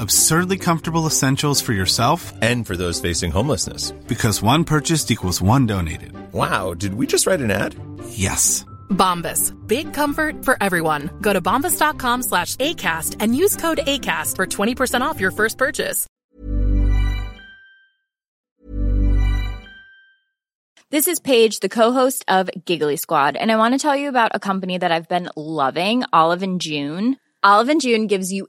absurdly comfortable essentials for yourself and for those facing homelessness. Because one purchased equals one donated. Wow, did we just write an ad? Yes. Bombas. Big comfort for everyone. Go to bombas.com slash ACAST and use code ACAST for 20% off your first purchase. This is Paige, the co-host of Giggly Squad, and I want to tell you about a company that I've been loving, Olive and June. Olive and June gives you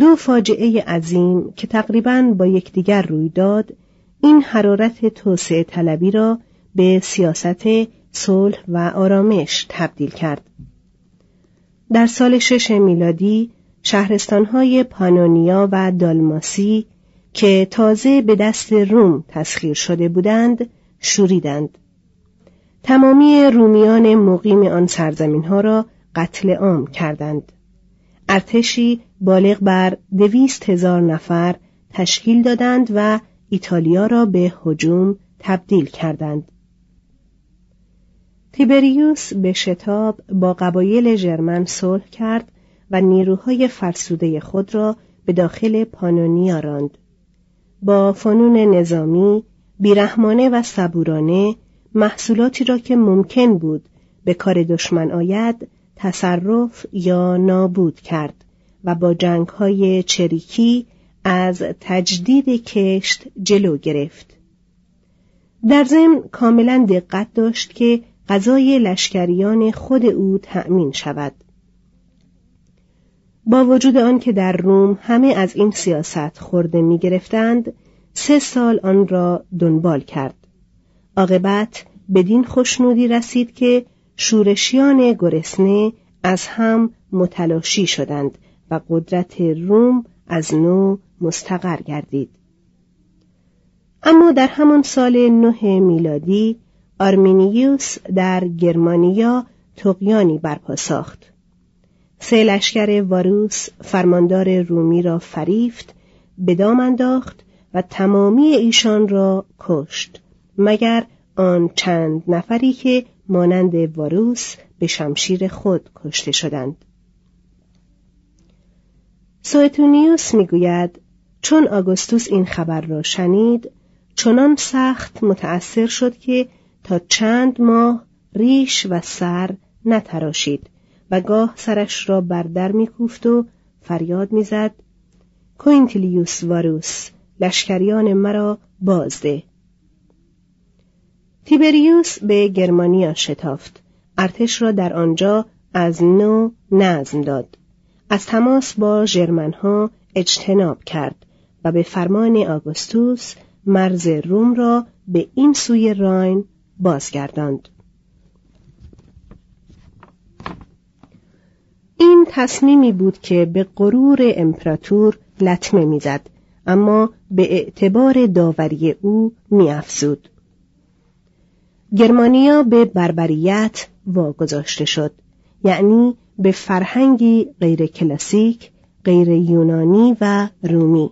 دو فاجعه عظیم که تقریبا با یکدیگر روی داد این حرارت توسعه طلبی را به سیاست صلح و آرامش تبدیل کرد. در سال شش میلادی شهرستانهای پانونیا و دالماسی که تازه به دست روم تسخیر شده بودند شوریدند. تمامی رومیان مقیم آن سرزمین ها را قتل عام کردند. ارتشی بالغ بر دویست هزار نفر تشکیل دادند و ایتالیا را به هجوم تبدیل کردند. تیبریوس به شتاب با قبایل ژرمن صلح کرد و نیروهای فرسوده خود را به داخل پانونیا راند. با فنون نظامی، بیرحمانه و صبورانه محصولاتی را که ممکن بود به کار دشمن آید تصرف یا نابود کرد و با جنگ های چریکی از تجدید کشت جلو گرفت. در ضمن کاملا دقت داشت که غذای لشکریان خود او تأمین شود. با وجود آنکه در روم همه از این سیاست خورده می گرفتند، سه سال آن را دنبال کرد. عاقبت بدین خوشنودی رسید که شورشیان گرسنه از هم متلاشی شدند و قدرت روم از نو مستقر گردید. اما در همان سال نه میلادی آرمینیوس در گرمانیا تقیانی برپا ساخت. سه لشکر واروس فرماندار رومی را فریفت به دام انداخت و تمامی ایشان را کشت مگر آن چند نفری که مانند واروس به شمشیر خود کشته شدند. سوئتونیوس می‌گوید چون آگوستوس این خبر را شنید چنان سخت متأثر شد که تا چند ماه ریش و سر نتراشید و گاه سرش را بر در میکوفت و فریاد می‌زد کوینتلیوس واروس لشکریان مرا بازده. تیبریوس به گرمانیا شتافت. ارتش را در آنجا از نو نظم داد. از تماس با ژرمنها اجتناب کرد و به فرمان آگوستوس مرز روم را به این سوی راین بازگرداند. این تصمیمی بود که به غرور امپراتور لطمه می‌زد اما به اعتبار داوری او میافزود. گرمانیا به بربریت واگذاشته شد. یعنی به فرهنگی غیر کلاسیک غیر یونانی و رومی.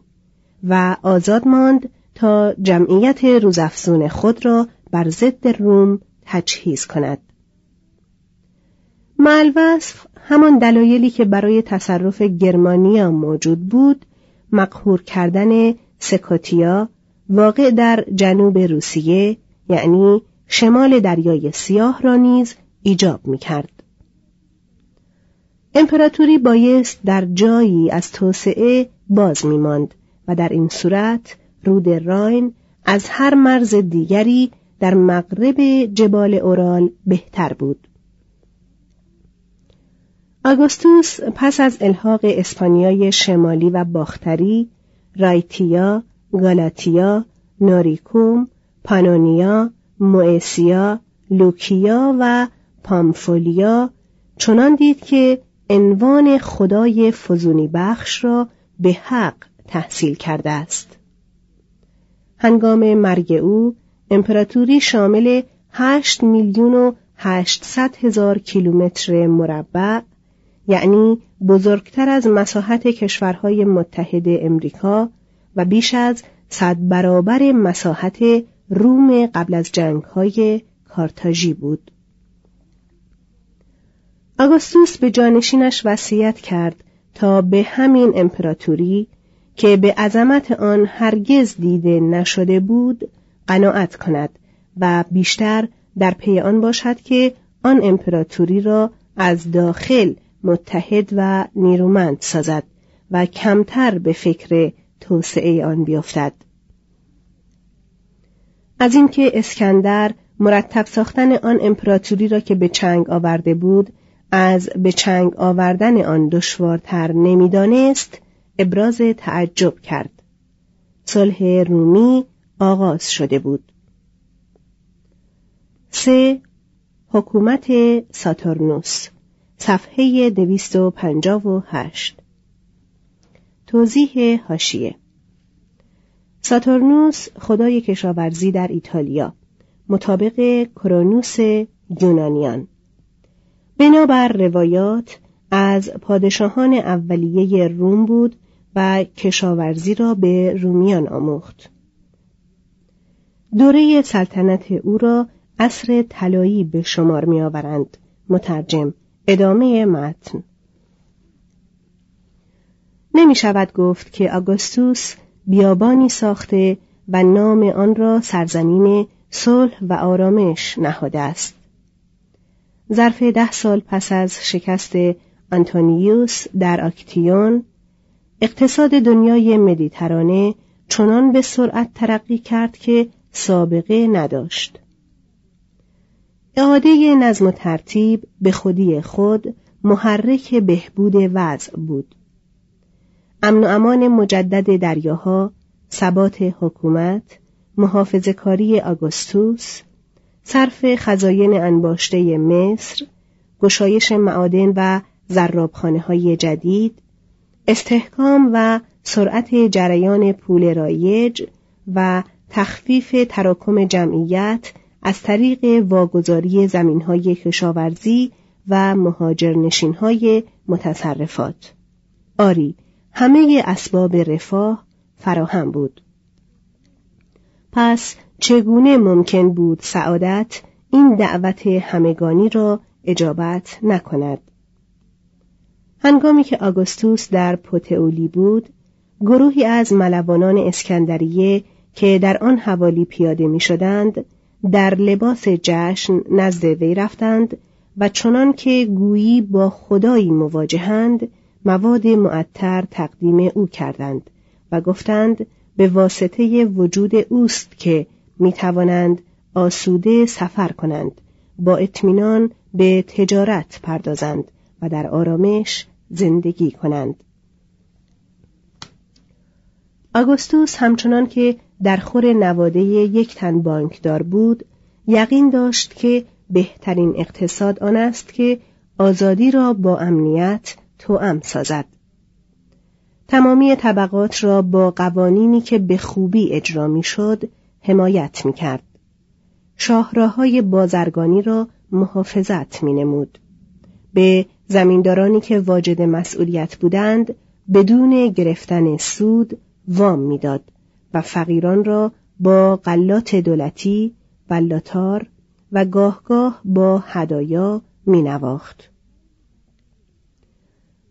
و آزاد ماند تا جمعیت روزافزون خود را بر ضد روم تجهیز کند. معلوصف همان دلایلی که برای تصرف گرمانیا موجود بود مقهور کردن سکاتیا واقع در جنوب روسیه یعنی شمال دریای سیاه را نیز ایجاب می کرد. امپراتوری بایست در جایی از توسعه باز می ماند و در این صورت رود راین از هر مرز دیگری در مغرب جبال اورال بهتر بود. آگوستوس پس از الحاق اسپانیای شمالی و باختری، رایتیا، گالاتیا، نوریکوم، پانونیا، موئسیا، لوکیا و پامفولیا چنان دید که عنوان خدای فزونی بخش را به حق تحصیل کرده است. هنگام مرگ او امپراتوری شامل هشت میلیون و هشتصد هزار کیلومتر مربع یعنی بزرگتر از مساحت کشورهای متحد امریکا و بیش از صد برابر مساحت روم قبل از جنگهای کارتاژی بود. آگوستوس به جانشینش وصیت کرد تا به همین امپراتوری که به عظمت آن هرگز دیده نشده بود قناعت کند و بیشتر در پی آن باشد که آن امپراتوری را از داخل متحد و نیرومند سازد و کمتر به فکر توسعه آن بیفتد از اینکه اسکندر مرتب ساختن آن امپراتوری را که به چنگ آورده بود از به چنگ آوردن آن دشوارتر نمی‌دانست ابراز تعجب کرد. صلح رومی آغاز شده بود. سه حکومت ساتورنوس صفحه دویست و پنجاب و هشت. توضیح هاشیه ساتورنوس خدای کشاورزی در ایتالیا مطابق کرونوس یونانیان. بنابر روایات از پادشاهان اولیه روم بود و کشاورزی را به رومیان آموخت. دوره سلطنت او را عصر طلایی به شمار میآورند. مترجم ادامه متن. نمی شود گفت که آگوستوس بیابانی ساخته و نام آن را سرزمین صلح و آرامش نهاده است. ظرف ده سال پس از شکست آنتونیوس در آکتیون اقتصاد دنیای مدیترانه چنان به سرعت ترقی کرد که سابقه نداشت. اعاده نظم و ترتیب به خودی خود محرک بهبود وضع بود. امن و امان مجدد دریاها ثبات حکومت محافظ کاری آگوستوس صرف خزاین انباشته مصر گشایش معادن و زرابخانه های جدید استحکام و سرعت جریان پول رایج و تخفیف تراکم جمعیت از طریق واگذاری زمینهای کشاورزی و مهاجرنشینهای متصرفات. آری همه اسباب رفاه فراهم بود. پس چگونه ممکن بود سعادت این دعوت همگانی را اجابت نکند؟ هنگامی که آگوستوس در پوتئولی بود گروهی از ملوانان اسکندریه که در آن حوالی پیاده می شدند در لباس جشن نزد وی رفتند و چنان که گویی با خدایی مواجهند مواد معطر تقدیم او کردند و گفتند به واسطه وجود اوست که می توانند آسوده سفر کنند با اطمینان به تجارت پردازند و در آرامش زندگی کنند. آگوستوس همچنان که در خور نواده یک تن بانکدار بود یقین داشت که بهترین اقتصاد آن است که آزادی را با امنیت توأم سازد تمامی طبقات را با قوانینی که به خوبی اجرا می‌شد حمایت می کرد. شاهراهای بازرگانی را محافظت می نمود. به زمیندارانی که واجد مسئولیت بودند بدون گرفتن سود وام می‌داد و فقیران را با قلات دولتی، بلاتار و گاهگاه با هدایا می نواخت.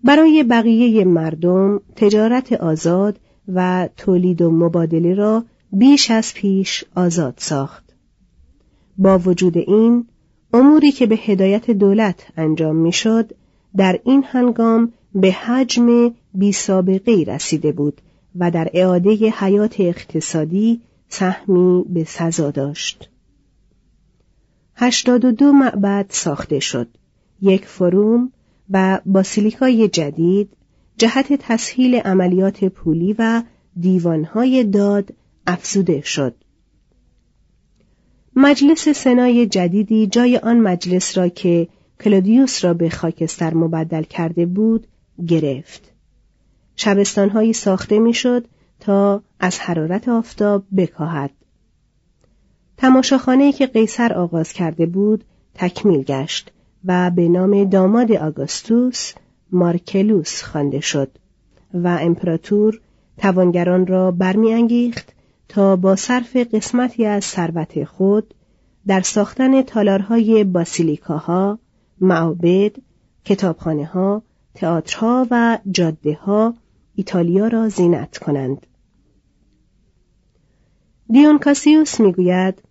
برای بقیه مردم تجارت آزاد و تولید و مبادله را بیش از پیش آزاد ساخت. با وجود این اموری که به هدایت دولت انجام می‌شد در این هنگام به حجم بی سابقه رسیده بود و در اعاده حیات اقتصادی سهمی به سزا داشت. هشتاد و دو معبد ساخته شد. یک فروم و باسیلیکای جدید جهت تسهیل عملیات پولی و دیوانهای داد افزوده شد. مجلس سنای جدیدی جای آن مجلس را که کلودیوس را به خاکستر مبدل کرده بود گرفت. شبستانهایی ساخته می‌شد تا از حرارت آفتاب بکاهد. تماشاخانه که قیصر آغاز کرده بود تکمیل گشت و به نام داماد آگوستوس مارکلوس خوانده شد و امپراتور توانگران را برمیانگیخت تا با صرف قسمتی از ثروت خود در ساختن تالارهای باسیلیکاها، معابد، کتابخانه ها، تئاترها و جاده ها ایتالیا را زینت کنند. دیون کاسیوس می‌گوید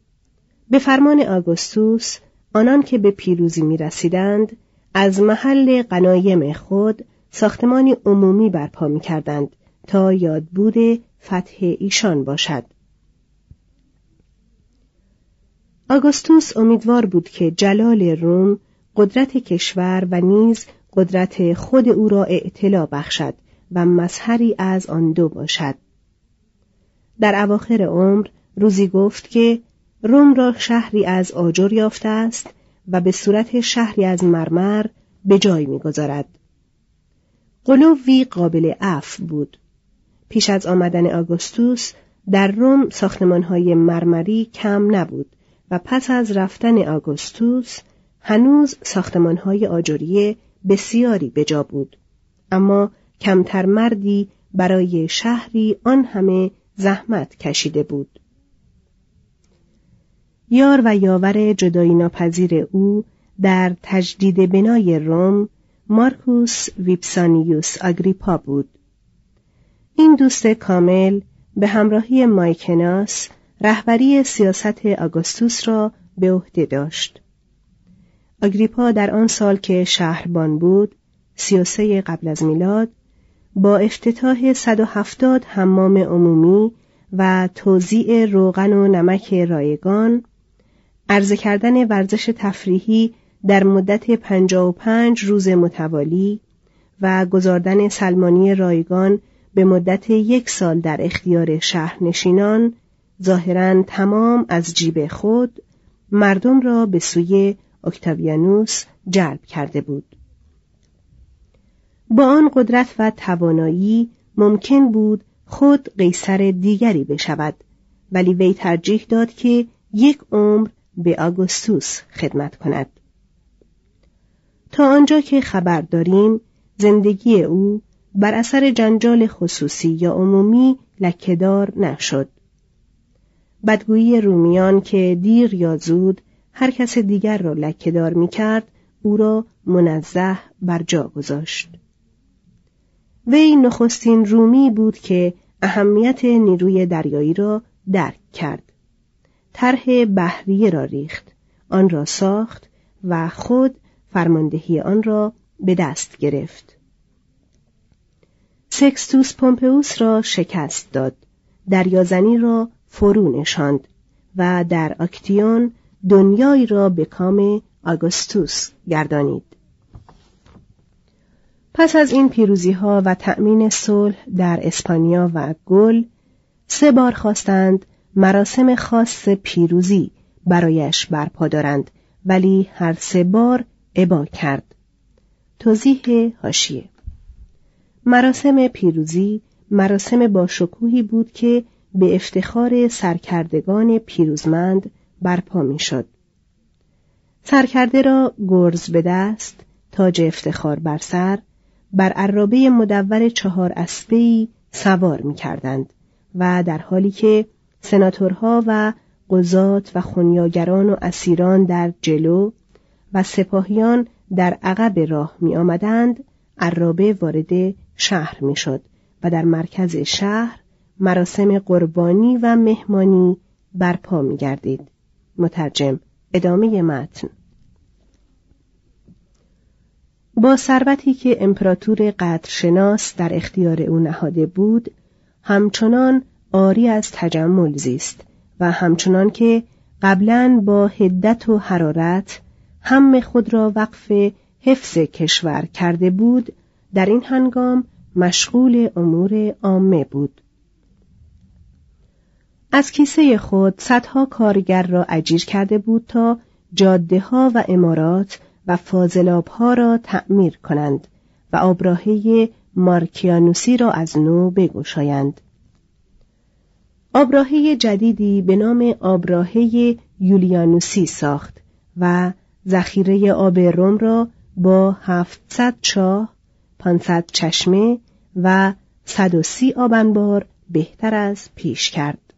به فرمان آگوستوس آنان که به پیروزی می رسیدند از محل قنایم خود ساختمانی عمومی برپا می کردند تا یادبود فتح ایشان باشد. آگوستوس امیدوار بود که جلال روم قدرت کشور و نیز قدرت خود او را اعتلا بخشد و مظهری از آن دو باشد. در اواخر عمر روزی گفت که روم را شهری از آجر یافته است و به صورت شهری از مرمر به جای می‌گذارد. قلووی قابل عفو بود. پیش از آمدن آگوستوس در روم ساختمانهای مرمری کم نبود و پس از رفتن آگوستوس هنوز ساختمانهای آجوری بسیاری به جا بود اما کمتر مردی برای شهری آن همه زحمت کشیده بود یار و یاور جدایی ناپذیر او در تجدید بنای روم مارکوس ویپسانیوس آگریپا بود. این دوست کامل به همراهی مایکناس رهبری سیاست آگوستوس را به عهده داشت. آگریپا در آن سال که شهربان بود سیاسه قبل از میلاد با افتتاح 170 حمام عمومی و توزیع روغن و نمک رایگان عرضه کردن ورزش تفریحی در مدت 55 روز متوالی و گذاردن سلمانی رایگان به مدت یک سال در اختیار شهرنشینان ظاهرا تمام از جیب خود مردم را به سوی اکتاویانوس جلب کرده بود. با آن قدرت و توانایی ممکن بود خود قیصر دیگری بشود ولی وی ترجیح داد که یک عمر به آگوستوس خدمت کند. تا آنجا که خبر داریم زندگی او بر اثر جنجال خصوصی یا عمومی لکهدار نشد. بدگویی رومیان که دیر یا زود هر کس دیگر را لکهدار می کرد او را منزه بر جا گذاشت. وی نخستین رومی بود که اهمیت نیروی دریایی را درک کرد. طرح بحریه را ریخت. آن را ساخت و خود فرماندهی آن را به دست گرفت. سکستوس پومپئوس را شکست داد. دریازنی را فرو نشاند و در آکتیون دنیایی را به کام آگوستوس گردانید. پس از این پیروزی ها و تأمین صلح در اسپانیا و گل سه بار خواستند مراسم خاص پیروزی برایش برپا دارند ولی هر سه بار ابا کرد توضیح هاشیه مراسم پیروزی مراسم باشکوهی بود که به افتخار سرکردگان پیروزمند برپا می‌شد. سرکرده را گرز به دست، تاج افتخار بر سر، بر عرابه مدور چهار اسبهای سوار می کردند و در حالی که سناتورها و قضات و خونیاگران و اسیران در جلو و سپاهیان در عقب راه می آمدند عرابه وارد شهر می شد و در مرکز شهر مراسم قربانی و مهمانی برپا می گردید. مترجم ادامه متن با ثروتی که امپراتور قدرشناس در اختیار او نهاده بود همچنان آری از تجمل زیست و همچنان که قبلا با هدت و حرارت هم خود را وقف حفظ کشور کرده بود در این هنگام مشغول امور عامه بود از کیسه خود صدها کارگر را اجیر کرده بود تا جاده ها و امارات و فاضلاب ها را تعمیر کنند و آبراهه مارکیانوسی را از نو بگشایند. آبراهه جدیدی به نام آبراهه یولیانوسی ساخت و ذخیره آب روم را با هفتصد چاه، پانصد چشمه و صد و سی آبنبار بهتر از پیش کرد.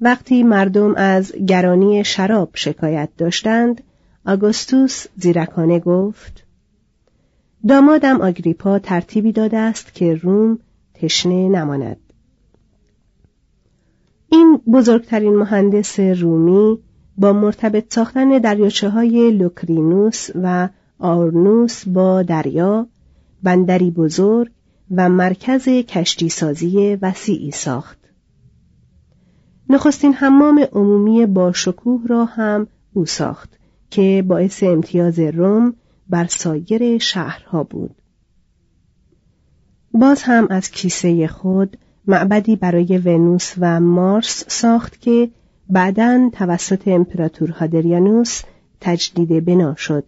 وقتی مردم از گرانی شراب شکایت داشتند آگوستوس زیرکانه گفت دامادم آگریپا ترتیبی داده است که روم تشنه نماند این بزرگترین مهندس رومی با مرتبط ساختن دریاچه های لوکرینوس و آرنوس با دریا بندری بزرگ و مرکز کشتی سازی وسیعی ساخت. نخستین حمام عمومی با شکوه را هم او ساخت که باعث امتیاز روم بر سایر شهرها بود. باز هم از کیسه خود معبدی برای ونوس و مارس ساخت که بعدا توسط امپراتور هادریانوس تجدید بنا شد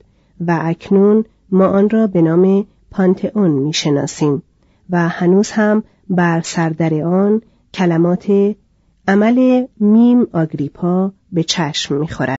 و اکنون ما آن را به نام پانتئون می‌شناسیم و هنوز هم بر سردر آن کلمات عمل میم آگریپا به چشم می‌خورد.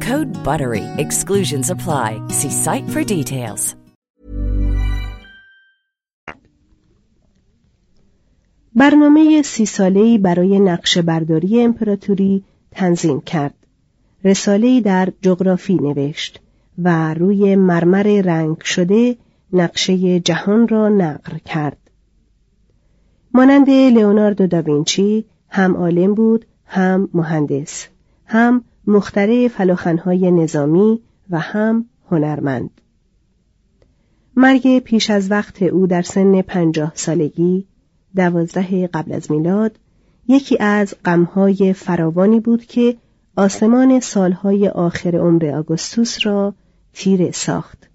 Code BUTTERY. Exclusions apply. See site for details. برنامه سی ساله‌ای برای نقشه برداری امپراتوری تنظیم کرد. رساله‌ای در جغرافی نوشت و روی مرمر رنگ شده نقشه جهان را نقر کرد. مانند لئوناردو داوینچی هم عالم بود هم مهندس هم مختره فلاخنهای نظامی و هم هنرمند. مرگ پیش از وقت او در سن پنجاه سالگی دوازده قبل از میلاد یکی از غمهای فراوانی بود که آسمان سالهای آخر عمر آگوستوس را تیره ساخت.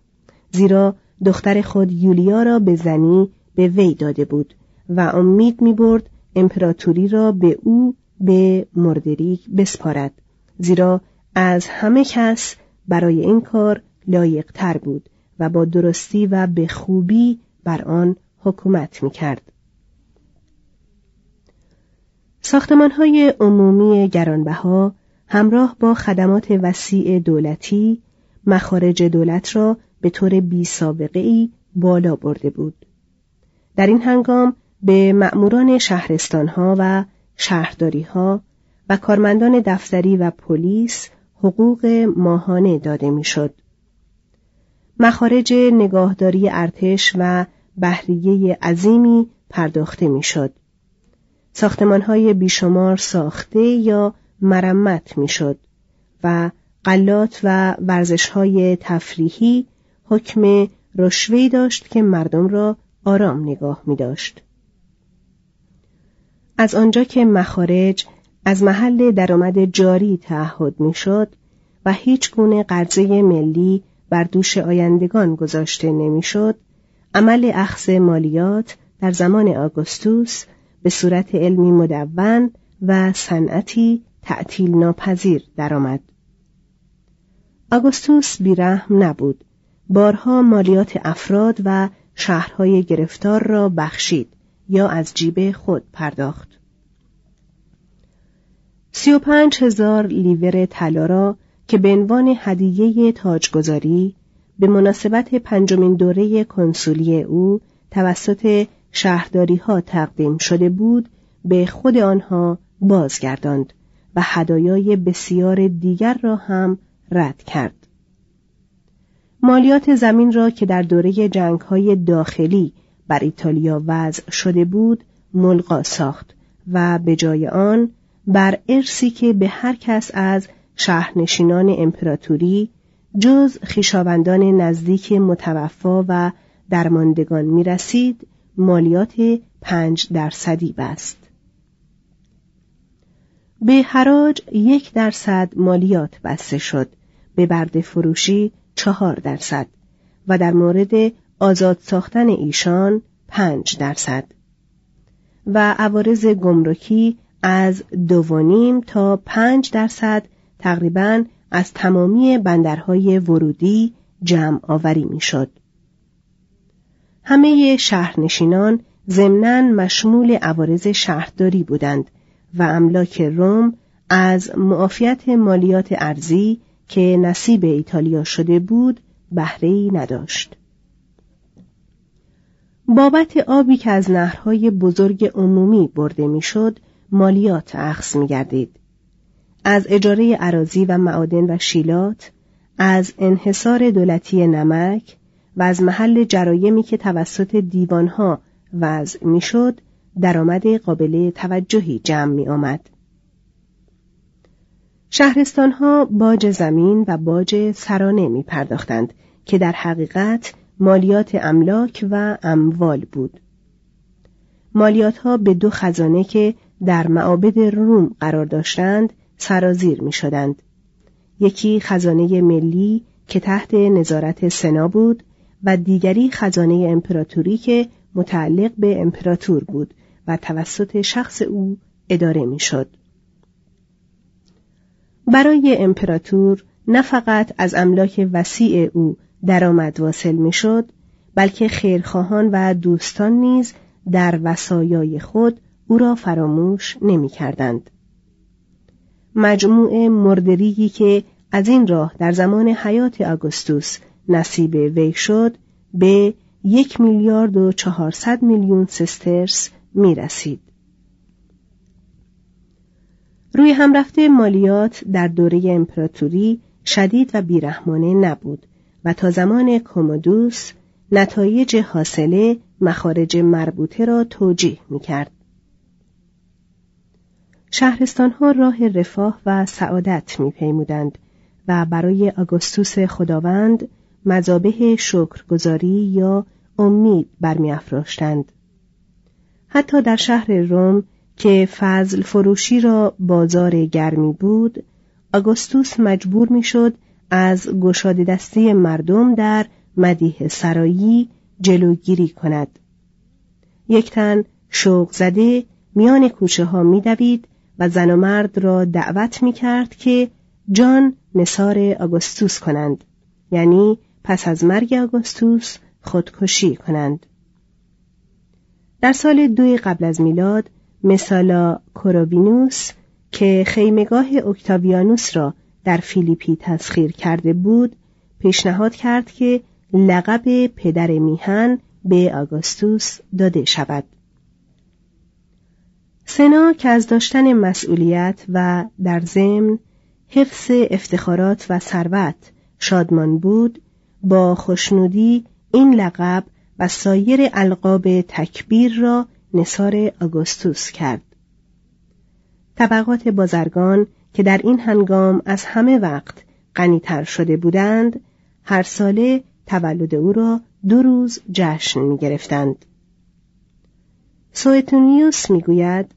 زیرا دختر خود یولیا را به زنی به وی داده بود و امید می برد امپراتوری را به او به مردریک بسپارد. زیرا از همه کس برای این کار لایق تر بود و با درستی و به خوبی بر آن حکومت می کرد. ساختمان های عمومی گرانبها همراه با خدمات وسیع دولتی مخارج دولت را به طور بی سابقه ای بالا برده بود. در این هنگام به مأموران شهرستانها و شهرداریها و کارمندان دفتری و پلیس حقوق ماهانه داده می‌شد. مخارج نگاهداری ارتش و بهریه عظیمی پرداخته می‌شد. ساختمانهای بیشمار ساخته یا مرمت می‌شد و قلات و ورزشهای تفریحی حکم رشوهی داشت که مردم را آرام نگاه می داشت. از آنجا که مخارج از محل درآمد جاری تعهد می‌شد و هیچ گونه قرضه ملی بر دوش آیندگان گذاشته نمی‌شد عمل اخذ مالیات در زمان آگوستوس به صورت علمی مدون و صنعتی تعطیل ناپذیر درآمد. آگوستوس بیرحم نبود. بارها مالیات افراد و شهرهای گرفتار را بخشید یا از جیب خود پرداخت. سی و پنج هزار لیور طلا را که به عنوان هدیه تاجگذاری به مناسبت پنجمین دوره کنسولی او توسط شهرداری ها تقدیم شده بود به خود آنها بازگرداند و هدایای بسیار دیگر را هم رد کرد. مالیات زمین را که در دوره جنگ های داخلی بر ایتالیا وضع شده بود ملغا ساخت و به جای آن بر ارسی که به هر کس از شهرنشینان امپراتوری جز خیشاوندان نزدیک متوفا و درماندگان می رسید مالیات پنج درصدی بست. به حراج یک درصد مالیات بسته شد به برد فروشی چهار درصد و در مورد آزاد ساختن ایشان پنج درصد و عوارض گمرکی از دو تا پنج درصد تقریبا از تمامی بندرهای ورودی جمع آوری می‌شد. همه شهرنشینان ضمناً مشمول عوارض شهرداری بودند و املاک روم از معافیت مالیات ارزی که نصیب ایتالیا شده بود بهره‌ای نداشت. بابت آبی که از نهرهای بزرگ عمومی برده می‌شد مالیات اخذ می گردید. از اجاره عراضی و معادن و شیلات، از انحصار دولتی نمک و از محل جرایمی که توسط دیوانها وضع می‌شد درآمد قابل توجهی جمع می آمد. شهرستانها باج زمین و باج سرانه می پرداختند که در حقیقت مالیات املاک و اموال بود. مالیات ها به دو خزانه که در معابد روم قرار داشتند سرازیر می شدند. یکی خزانه ملی که تحت نظارت سنا بود و دیگری خزانه امپراتوری که متعلق به امپراتور بود و توسط شخص او اداره می شد. برای امپراتور نه فقط از املاک وسیع او درآمد واصل می شد بلکه خیرخواهان و دوستان نیز در وسایای خود او را فراموش نمی کردند. مجموع مردریگی که از این راه در زمان حیات آگوستوس نصیب وی شد به یک میلیارد و چهارصد میلیون سسترس می رسید. روی هم رفته مالیات در دوره امپراتوری شدید و بیرحمانه نبود و تا زمان کومودوس نتایج حاصله مخارج مربوطه را توجیه می کرد. شهرستانها راه رفاه و سعادت می پیمودند و برای آگوستوس خداوند مذابه شکرگزاری یا امید برمیافراشتند. حتی در شهر روم که فضل فروشی را بازار گرمی بود آگوستوس مجبور می‌شد از گشاده دستی مردم در مدیه سرایی جلوگیری کند یک تن شوق زده میان کوچه ها میدوید و زن و مرد را دعوت می کرد که جان نصار آگوستوس کنند. یعنی پس از مرگ آگوستوس خودکشی کنند. در سال دوی قبل از میلاد مثالا کوروبینوس که خیمگاه اکتاویانوس را در فیلیپی تسخیر کرده بود پیشنهاد کرد که لقب پدر میهن به آگوستوس داده شود. سنا که از داشتن مسئولیت و در ضمن حفظ افتخارات و ثروت شادمان بود با خوشنودی این لقب و سایر القاب تکبیر را نصار آگوستوس کرد طبقات بازرگان که در این هنگام از همه وقت غنیتر شده بودند هر ساله تولد او را دو روز جشن می گرفتند. سوئتونیوس می گوید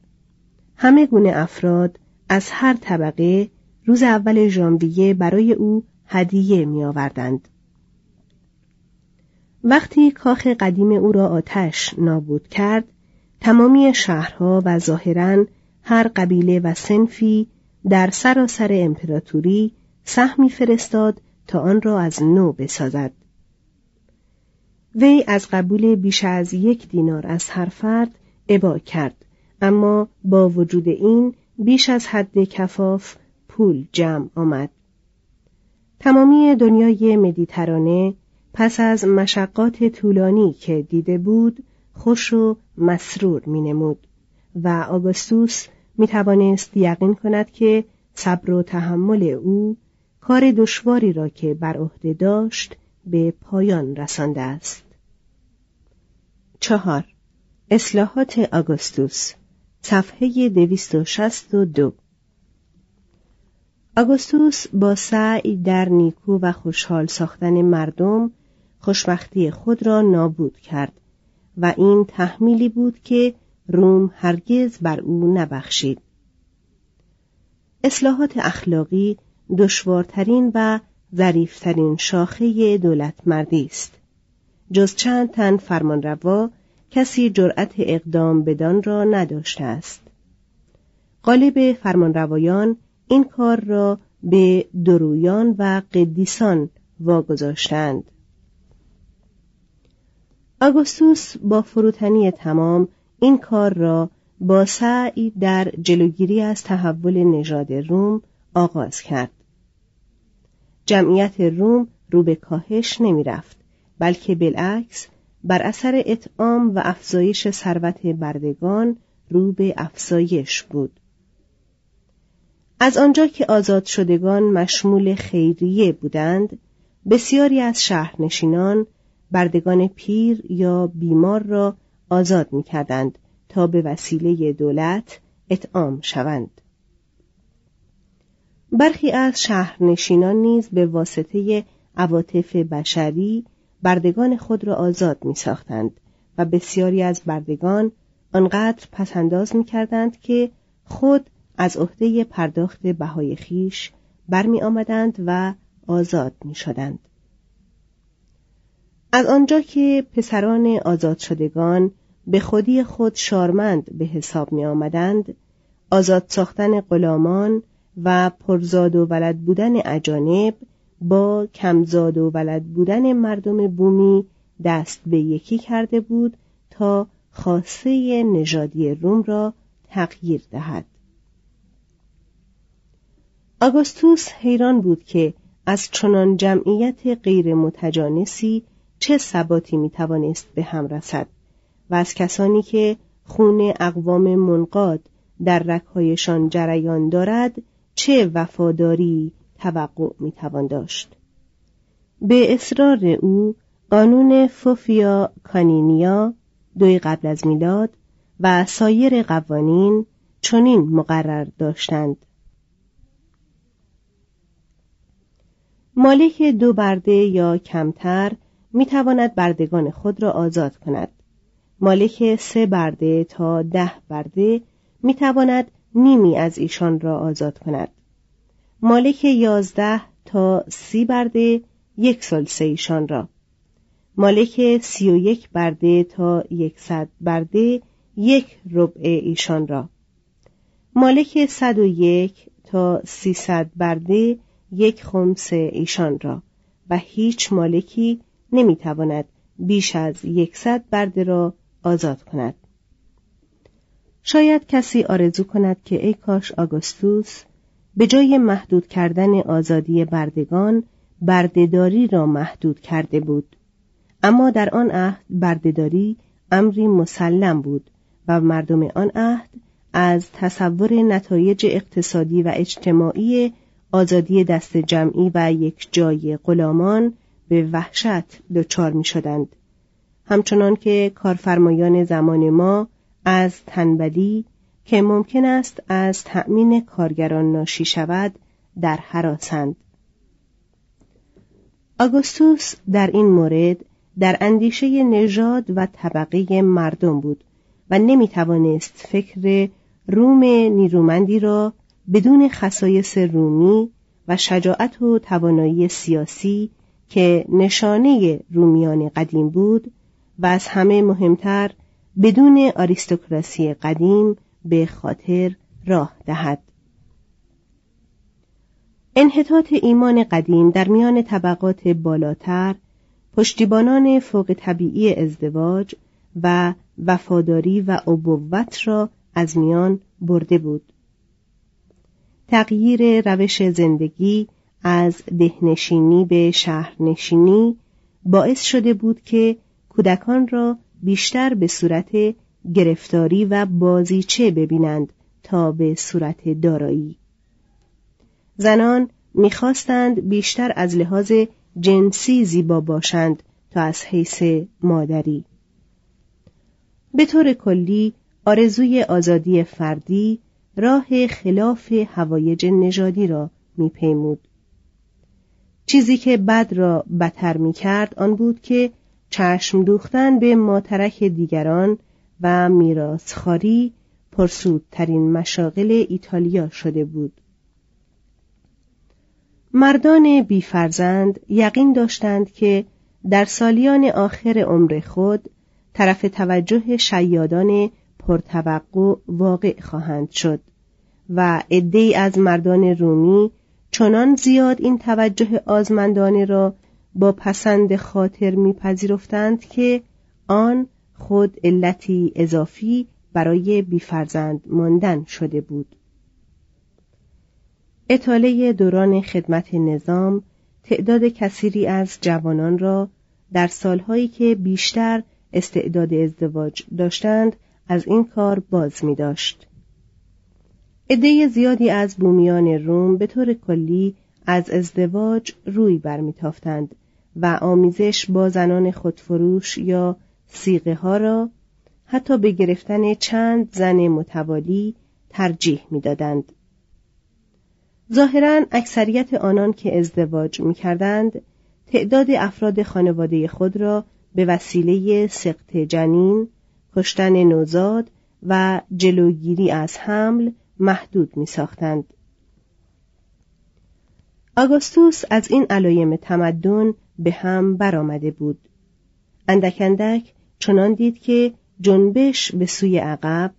همه گونه افراد از هر طبقه روز اول ژانویه برای او هدیه می آوردند. وقتی کاخ قدیم او را آتش نابود کرد تمامی شهرها و ظاهرا هر قبیله و سنفی در سراسر امپراتوری سهمی فرستاد تا آن را از نو بسازد وی از قبول بیش از یک دینار از هر فرد ابا کرد. اما با وجود این بیش از حد کفاف پول جمع آمد. تمامی دنیای مدیترانه پس از مشقات طولانی که دیده بود خوش و مسرور می نمود و آگوستوس می توانست یقین کند که صبر و تحمل او کار دشواری را که بر عهده داشت به پایان رسانده است. چهار. اصلاحات آگوستوس صفحه دویست و شست و دو. آگوستوس با سعی در نیکو و خوشحال ساختن مردم خوشبختی خود را نابود کرد و این تحمیلی بود که روم هرگز بر او نبخشید. اصلاحات اخلاقی دشوارترین و ظریفترین شاخه دولت مردی است. جز چند تن فرمانروا کسی جرأت اقدام بدان را نداشته است. غالب فرمانروایان این کار را به درویان و قدیسان واگذاشتند. آگوستوس با فروتنی تمام این کار را با سعی در جلوگیری از تحول نژاد روم آغاز کرد. جمعیت روم رو به کاهش نمی رفت بلکه بالعکس بر اثر اطعام و افزایش ثروت بردگان رو به افزایش بود از آنجا که آزاد شدگان مشمول خیریه بودند بسیاری از شهرنشینان بردگان پیر یا بیمار را آزاد می کردند تا به وسیله دولت اطعام شوند. برخی از شهرنشینان نیز به واسطه عواطف بشری بردگان خود را آزاد می ساختند و بسیاری از بردگان آنقدر پسنداز می کردند که خود از عهده پرداخت بهای خیش برمی آمدند و آزاد می شدند. از آنجا که پسران آزاد شدگان به خودی خود شارمند به حساب می آمدند آزاد ساختن غلامان و پرزاد و ولد بودن اجانب با کمزاد و ولد بودن مردم بومی دست به یکی کرده بود تا خاصه نژادی روم را تغییر دهد. آگوستوس حیران بود که از چنان جمعیت غیر متجانسی چه ثباتی می توانست به هم رسد و از کسانی که خون اقوام منقاد در رکهایشان جریان دارد چه وفاداری توقع می‌توان داشت. به اصرار او قانون فوفیا کانینیا دوی قبل از میلاد و سایر قوانین چنین مقرر داشتند. مالک دو برده یا کمتر می تواند بردگان خود را آزاد کند. مالک سه برده تا ده برده می تواند نیمی از ایشان را آزاد کند. مالک یازده تا سی برده یک سلسه ایشان را. مالک سی و یک برده تا یکصد برده یک ربع ایشان را. مالک صد و یک تا سیصد برده یک خمس ایشان را و هیچ مالکی نمی‌تواند بیش از یکصد برده را آزاد کند. شاید کسی آرزو کند که ای کاش آگوستوس به جای محدود کردن آزادی بردگان بردهداری را محدود کرده بود اما در آن عهد بردهداری امری مسلم بود و مردم آن عهد از تصور نتایج اقتصادی و اجتماعی آزادی دست جمعی و یک جای غلامان به وحشت دچار می شدند. همچنان که کارفرمایان زمان ما از تنبلی که ممکن است از تأمین کارگران ناشی شود در حراسند. آگوستوس در این مورد در اندیشه نژاد و طبقه مردم بود و نمی توانست فکر روم نیرومندی را بدون خصایص رومی و شجاعت و توانایی سیاسی که نشانه رومیان قدیم بود و از همه مهمتر بدون آریستوکراسی قدیم به خاطر راه دهد. انحطاط ایمان قدیم در میان طبقات بالاتر پشتیبانان فوق طبیعی ازدواج و وفاداری و ابوت را از میان برده بود. تغییر روش زندگی از دهنشینی به شهرنشینی باعث شده بود که کودکان را بیشتر به صورت گرفتاری و بازیچه ببینند تا به صورت دارایی. زنان می‌خواستند بیشتر از لحاظ جنسی زیبا باشند تا از حیث مادری. به طور کلی آرزوی آزادی فردی راه خلاف هوایج نژادی را میپیمود. چیزی که بد را بدتر می‌کرد آن بود که چشم دوختن به ماترک دیگران و میراسخاری پرسودترین مشاغل ایتالیا شده بود. مردان بیفرزند یقین داشتند که در سالیان آخر عمر خود طرف توجه شیادان پرتوقع واقع خواهند شد و عدهای از مردان رومی چنان زیاد این توجه آزمندانه را با پسند خاطر میپذیرفتند که آن خود علتی اضافی برای بیفرزند ماندن شده بود اطاله دوران خدمت نظام تعداد کثیری از جوانان را در سالهایی که بیشتر استعداد ازدواج داشتند از این کار باز می داشت. عده زیادی از بومیان روم به طور کلی از ازدواج روی برمیتافتند و آمیزش با زنان خودفروش یا سیغه ها را حتی به گرفتن چند زن متوالی ترجیح می‌دادند. ظاهرا اکثریت آنان که ازدواج می کردند تعداد افراد خانواده خود را به وسیله سقط جنین، کشتن نوزاد و جلوگیری از حمل محدود می ساختند. آگوستوس از این علایم تمدن به هم برآمده بود. اندک اندک چنان دید که جنبش به سوی عقب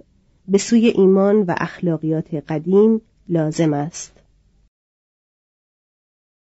به سوی ایمان و اخلاقیات قدیم لازم است.